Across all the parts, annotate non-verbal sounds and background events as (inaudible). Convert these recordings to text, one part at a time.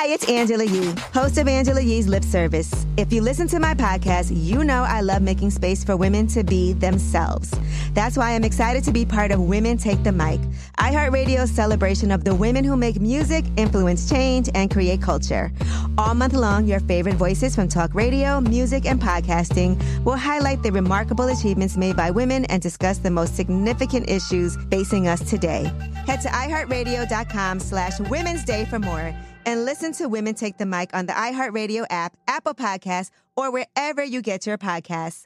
Hi, it's Angela Yee, host of Angela Yee's Lip Service. If you listen to my podcast, you know I love making space for women to be themselves. That's why I'm excited to be part of Women Take the Mic, iHeartRadio's celebration of the women who make music, influence change, and create culture. All month long, your favorite voices from talk radio, music, and podcasting will highlight the remarkable achievements made by women and discuss the most significant issues facing us today. Head to iHeartRadio.com slash Women's Day for more and listen to Women Take the Mic on the iHeartRadio app, Apple Podcasts, or wherever you get your podcasts.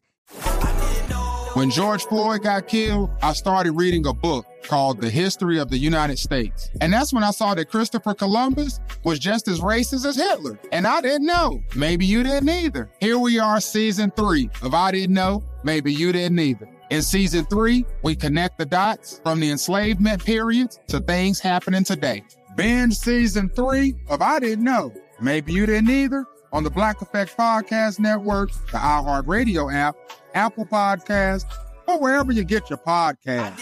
When George Floyd got killed, I started reading a book called The History of the United States. And that's when I saw that Christopher Columbus was just as racist as Hitler. And I didn't know. Maybe you didn't either. Here we are, season three of I Didn't Know. Maybe you didn't either. In season three, we connect the dots from the enslavement periods to things happening today. Binge season three of I Didn't Know. Maybe you didn't either. On the Black Effect Podcast Network, the iHeartRadio app, Apple Podcasts, or wherever you get your podcasts.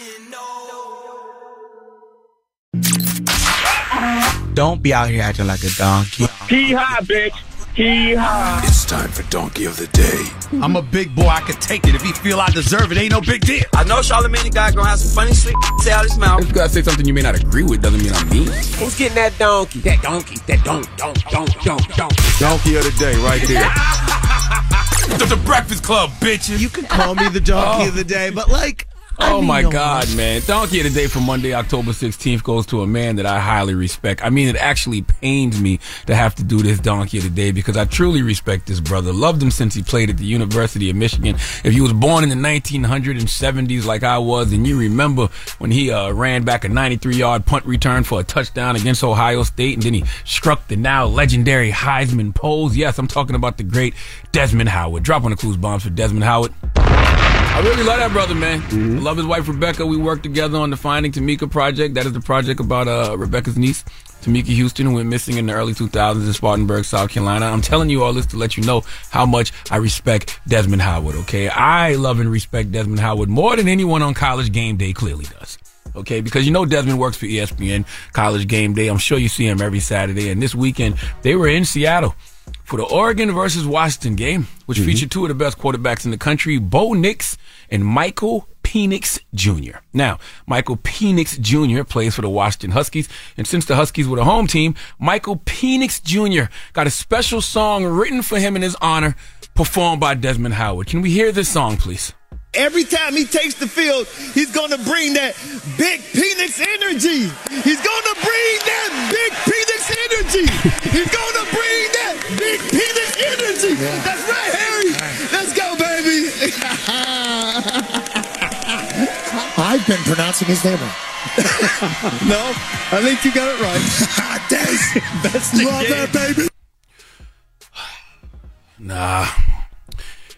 Don't be out here acting like a donkey. Hee haw, bitch. Hee haw. It's time for Donkey of the Day. I'm a big boy. I can take it. If he feel I deserve it, ain't no big deal. I know Charlamagne the guy gonna have some funny shit say out his mouth. If you gotta say something you may not agree with, doesn't mean I'm mean. Who's getting that donkey? That donkey. That donk, donk, donk, donk, donk. Donkey of the Day, right there. (laughs) the, the Breakfast Club, bitches. You can call me the Donkey oh. of the Day, but like. I oh my God, man. Donkey of the Day for Monday, October 16th goes to a man that I highly respect. I mean, it actually pains me to have to do this Donkey of the Day because I truly respect this brother. Loved him since he played at the University of Michigan. If you was born in the 1970s like I was, and you remember when he uh, ran back a 93 yard punt return for a touchdown against Ohio State, and then he struck the now legendary Heisman pose. Yes, I'm talking about the great Desmond Howard. Drop on the clues bombs for Desmond Howard. I really love that brother, man. Mm-hmm. love his wife Rebecca. We worked together on the Finding Tamika project. That is the project about uh, Rebecca's niece, Tamika Huston, who went missing in the early 2000s in Spartanburg, South Carolina. I'm telling you all this to let you know how much I respect Desmond Howard. Okay, I love and respect Desmond Howard more than anyone on College Game Day clearly does. Okay, because you know Desmond works for ESPN College Game Day. I'm sure you see him every Saturday. And this weekend they were in Seattle for the Oregon versus Washington game, which mm-hmm. featured two of the best quarterbacks in the country, Bo Nix and Michael Penix Jr. Now, Michael Penix Jr. plays for the Washington Huskies, and since the Huskies were the home team, Michael Penix Jr. got a special song written for him in his honor, performed by Desmond Howard. Can we hear this song, please? Every time he takes the field, he's going to bring that big Penix energy. He's going to bring that big Penix energy. He's going to bring that big Penix energy. Yeah. That's right, Harry. Right. Let's go, baby. (laughs) I've been pronouncing his name wrong. (laughs) no, I think you got it right. (laughs) That's the Love game. that, baby. (sighs) Nah,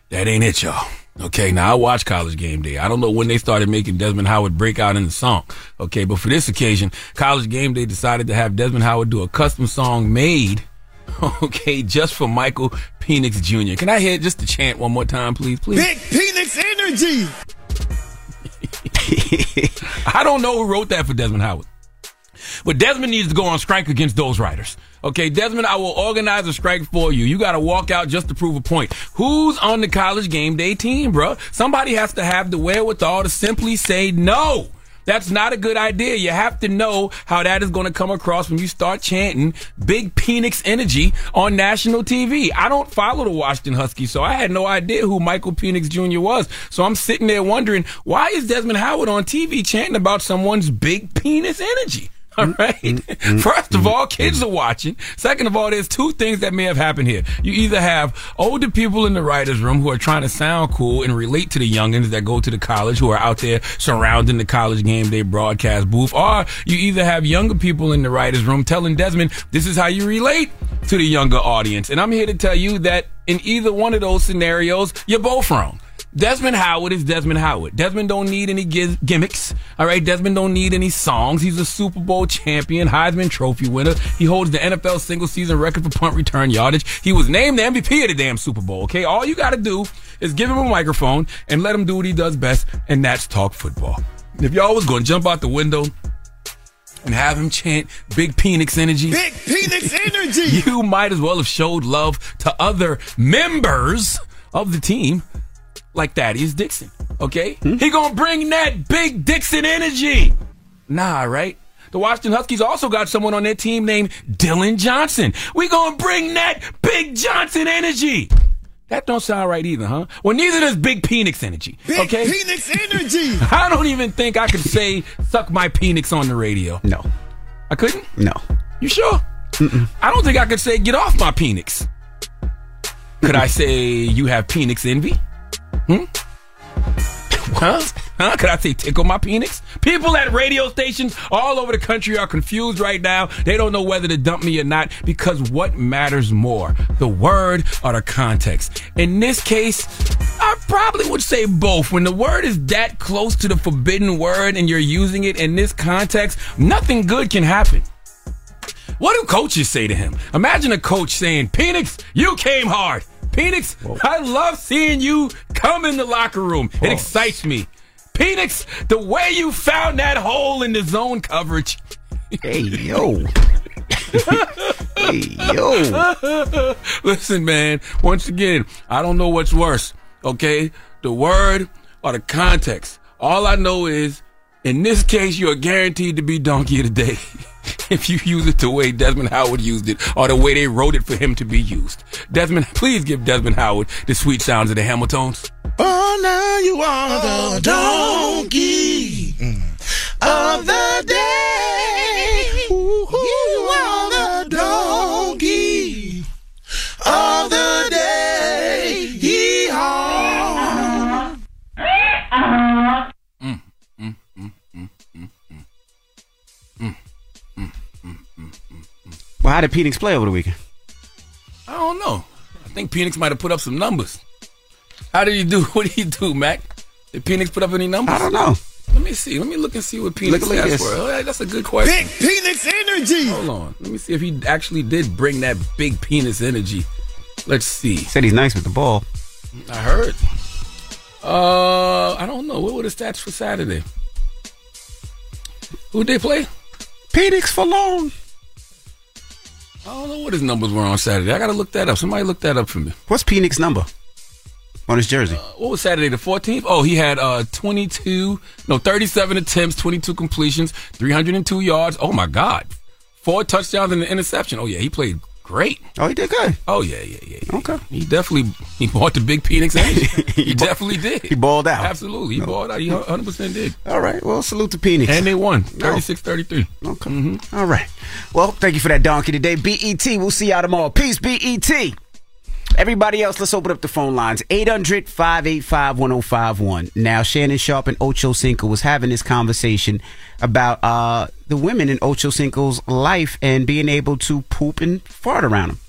that ain't it, y'all. Okay, now I watch College Game Day. I don't know when they started making Desmond Howard break out in the song. Okay, but for this occasion, College Game Day decided to have Desmond Howard do a custom song made, (laughs) okay, just for Michael Penix Jr. Can I hear just the chant one more time, please? Please. Big Phoenix energy. (laughs) I don't know who wrote that for Desmond Howard. But Desmond needs to go on strike against those writers. Okay, Desmond, I will organize a strike for you. You got to walk out just to prove a point. Who's on the college game day team, bro? Somebody has to have the wherewithal to simply say no. That's not a good idea. You have to know how that is going to come across when you start chanting big Penix energy on national TV. I don't follow the Washington Huskies, so I had no idea who Michael Penix Jr. was. So I'm sitting there wondering, why is Desmond Howard on TV chanting about someone's big penis energy? (laughs) All right. Mm, mm, mm, First of all, kids are watching. Second of all, there's two things that may have happened here. You either have older people in the writer's room who are trying to sound cool and relate to the youngins that go to the college who are out there surrounding the college game day broadcast booth, or you either have younger people in the writer's room telling Desmond, this is how you relate to the younger audience. And I'm here to tell you that in either one of those scenarios, you're both wrong. Desmond Howard is Desmond Howard. Desmond don't need any gi- gimmicks. All right. Desmond don't need any songs. He's a Super Bowl champion, Heisman Trophy winner. He holds the NFL single season record for punt return yardage. He was named the MVP of the damn Super Bowl. Okay. All you got to do is give him a microphone and let him do what he does best, and that's talk football. If y'all was going to jump out the window and have him chant big Penix energy. Big Phoenix energy. (laughs) You might as well have showed love to other members of the team like Thaddeus Dixon. Okay? Hmm? He gonna bring that big Dixon energy. Nah, right? The Washington Huskies also got someone on their team named Dylan Johnson. We gonna bring that big Johnson energy. That don't sound right either, huh? Well, neither does Big Penix energy. Big okay? Phoenix energy. (laughs) I don't even think I could say "suck my Penix" on the radio. No, I couldn't. no. You sure? I don't think I could say "get off my Penix." Could I say you have Penix envy? Hmm? Huh? Huh? Could I say tickle my Penix? People at radio stations all over the country are confused right now. They don't know whether to dump me or not because what matters more, the word or the context? In this case, I probably would say both. When the word is that close to the forbidden word and you're using it in this context, nothing good can happen. What do coaches say to him? Imagine a coach saying, Penix, you came hard. Penix, I love seeing you come in the locker room. It oh. excites me. Penix, the way you found that hole in the zone coverage. Hey, yo. (laughs) hey, yo. Listen, man, once again, I don't know what's worse, okay? The word or the context. All I know is, in this case, you're guaranteed to be donkey of the day. (laughs) (laughs) if you use it the way Desmond Howard used it or the way they wrote it for him to be used. Desmond, (laughs) please give Desmond Howard the sweet sounds of the Hamiltons. Oh, now you are the donkey of the day. Well, how did Penix play over the weekend? I don't know. I think Penix might have put up some numbers. How did he do? (laughs) What did he do, Mac? Did Penix put up any numbers? I don't know. Let me see. Let me look and see what Penix Look- look at has this. for. Oh, that's a good question. Big Phoenix energy. Hold on. Let me see if he actually did bring that big penis energy. Let's see. Said he's nice with the ball. I heard. Uh, I don't know. What were the stats for Saturday? Who did they play? Penix for long. I don't know what his numbers were on Saturday. I gotta look that up. Somebody look that up for me. What's Penix number on his jersey? What was Saturday the 14th? Oh, he had uh 22, no, 37 attempts, 22 completions, 302 yards. Oh my God. Four touchdowns and an interception. Oh yeah, he played great. oh, he did good. Oh yeah, yeah, yeah. yeah. Okay. He definitely he bought the big Penix energy. (laughs) he (laughs) definitely did. He balled out. Absolutely. He balled out. He 100% did. All right. Well, salute to Penix. And they won 36-33. Okay. Mm-hmm. All right. Well, thank you for that donkey today. BET. We'll see y'all tomorrow. Peace, BET. Everybody else, let's open up the phone lines. 800 585 1051. Now, Shannon Sharpe and Ocho Cinco was having this conversation about uh, the women in Ocho Cinco's life and being able to poop and fart around them.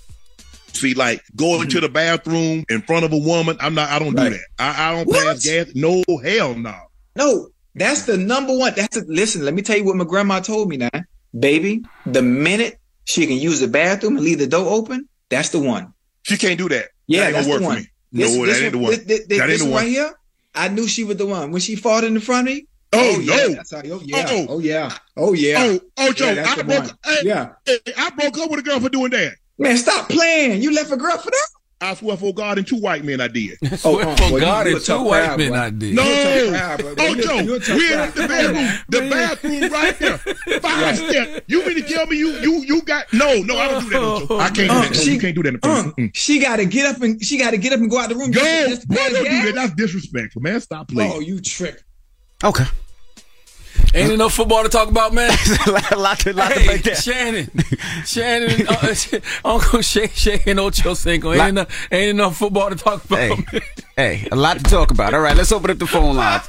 See, like going to the bathroom in front of a woman, I'm not. I don't do that. I, I don't pass gas. No, hell no. No, that's the number one. That's a, listen. Let me tell you what my grandma told me. Now, baby, the minute she can use the bathroom and leave the door open, that's the one. She can't do that. Yeah, that ain't gonna work for me. No, that ain't the one. This, this, that ain't this the one right here. I knew she was the one when she fought in the front of me. Oh, oh yeah, no. that's how, oh yeah, Uh-oh. oh yeah, oh yeah. Oh, oh, Joe, Yeah, I broke. Hey, Yeah. hey, I broke up with a girl for doing that. Man, stop playing. You left a girl for that? I swear for God and two white men, I did. (laughs) Oh, uh, for boy, you- God you and two white crowd, men boy. I did. No, You a tough crowd, oh Joe, you a tough in the bathroom, the bathroom right there, five steps. You mean to tell me you you you got no no? I don't do that. No, Joe. I can't do Uh, that. She- you can't do that. In Uh, front. Mm. she got to get up and she got to get up and go out the room. Go, just, just boy, don't do that. That's disrespectful, man. Stop playing. Oh, you trick. Okay. Ain't enough football to talk about, man. (laughs) a lot to, lot to Hey, break down. Shannon, (laughs) Shannon, uh, (laughs) Uncle Shay, Shay, and Ocho Cinco. Ain't Lot- enough, ain't enough football to talk about. Hey, man. hey, a lot to talk about. All right, let's open up the phone lines.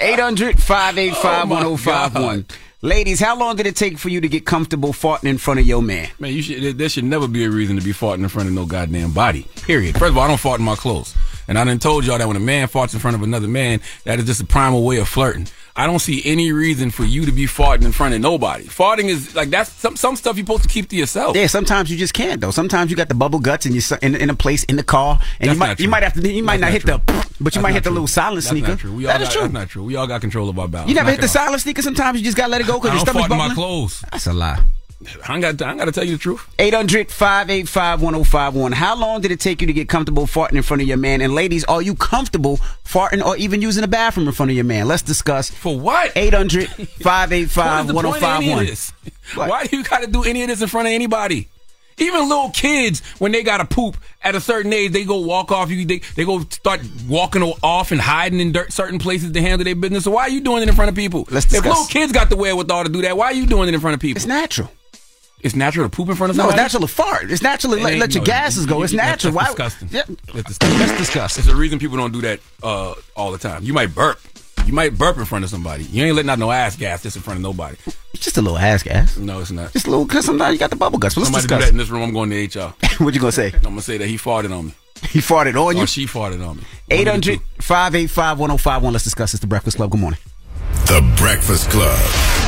800 585 1051. Ladies, how long did it take for you to get comfortable farting in front of your man? Man, you should. There should never be a reason to be farting in front of no goddamn body. Period. First of all, I don't fart in my clothes, and I done told y'all that when a man farts in front of another man, that is just a primal way of flirting. I don't see any reason for you to be farting in front of nobody. Farting is like that's some some stuff you're supposed to keep to yourself. Yeah, sometimes you just can't though. Sometimes you got the bubble guts and you're in, in a place in the car, and That's you might not you might have to you might not not hit the, (laughs) but you That's might hit the little silent That's sneaker. not true. We all That is got, true. That's not true. We all got control of our bowels. You never hit the silent sneaker. Sometimes you just gotta let it go because your stomach's in my clothes. That's a lie. I got. I got to tell you the truth. 800 585 1051. How long did it take you to get comfortable farting in front of your man? And ladies, are you comfortable farting or even using the bathroom in front of your man? Let's discuss. For what? 800 (laughs) What is 585 the point of any of 1051. Why do you got to do any of this in front of anybody? Even little kids, when they got to poop at a certain age, they go walk off. You they, they go start walking off and hiding in dirt, certain places to handle their business. So why are you doing it in front of people? Let's if discuss. little kids got the wherewithal to do that, why are you doing it in front of people? It's natural. It's natural to poop in front of No, it's natural to fart. It's natural to let, let your no, gases go. It's natural. That's Why? disgusting. Yeah. That's disgusting. Let's discuss. There's a reason people don't do that uh, all the time. You might burp. You might burp in front of somebody. You ain't letting out no ass gas just in front of nobody. It's just a little ass gas. No, it's not. Just a little, because sometimes you got the bubble guts. But let's Somebody do that in this room. I'm going to HR. (laughs) what you going to say? I'm gonna say that he farted on me. He farted on you? Or she farted on me. 800 585 1051. Let's discuss. It's the Breakfast Club. Good morning. The Breakfast Club.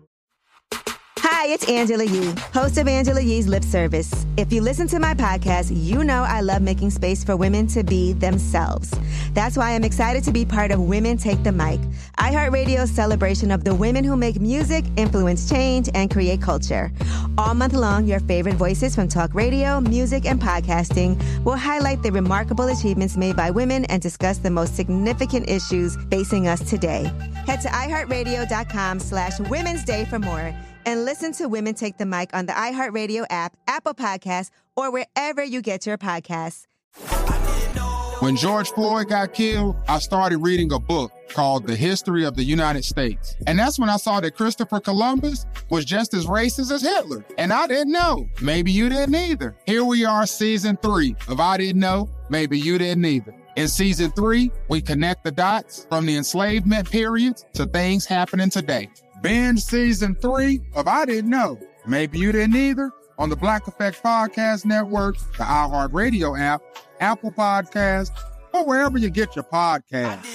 Hi, it's Angela Yee, host of Angela Yee's Lip Service. If you listen to my podcast, you know I love making space for women to be themselves. That's why I'm excited to be part of Women Take the Mic. iHeartRadio's celebration of the women who make music, influence change, and create culture. All month long, your favorite voices from talk radio, music, and podcasting will highlight the remarkable achievements made by women and discuss the most significant issues facing us today. Head to iHeartRadio.com slash Women's Day for more and listen to Women Take the Mic on the iHeartRadio app, Apple Podcasts, or wherever you get your podcasts. When George Floyd got killed, I started reading a book called The History of the United States. And that's when I saw that Christopher Columbus was just as racist as Hitler. And I didn't know. Maybe you didn't either. Here we are, season three of I Didn't Know. Maybe you didn't either. In season three, we connect the dots from the enslavement periods to things happening today. Binge season three of I Didn't Know. Maybe you didn't either on the Black Effect Podcast Network, the iHeartRadio app, Apple Podcast, or wherever you get your podcasts.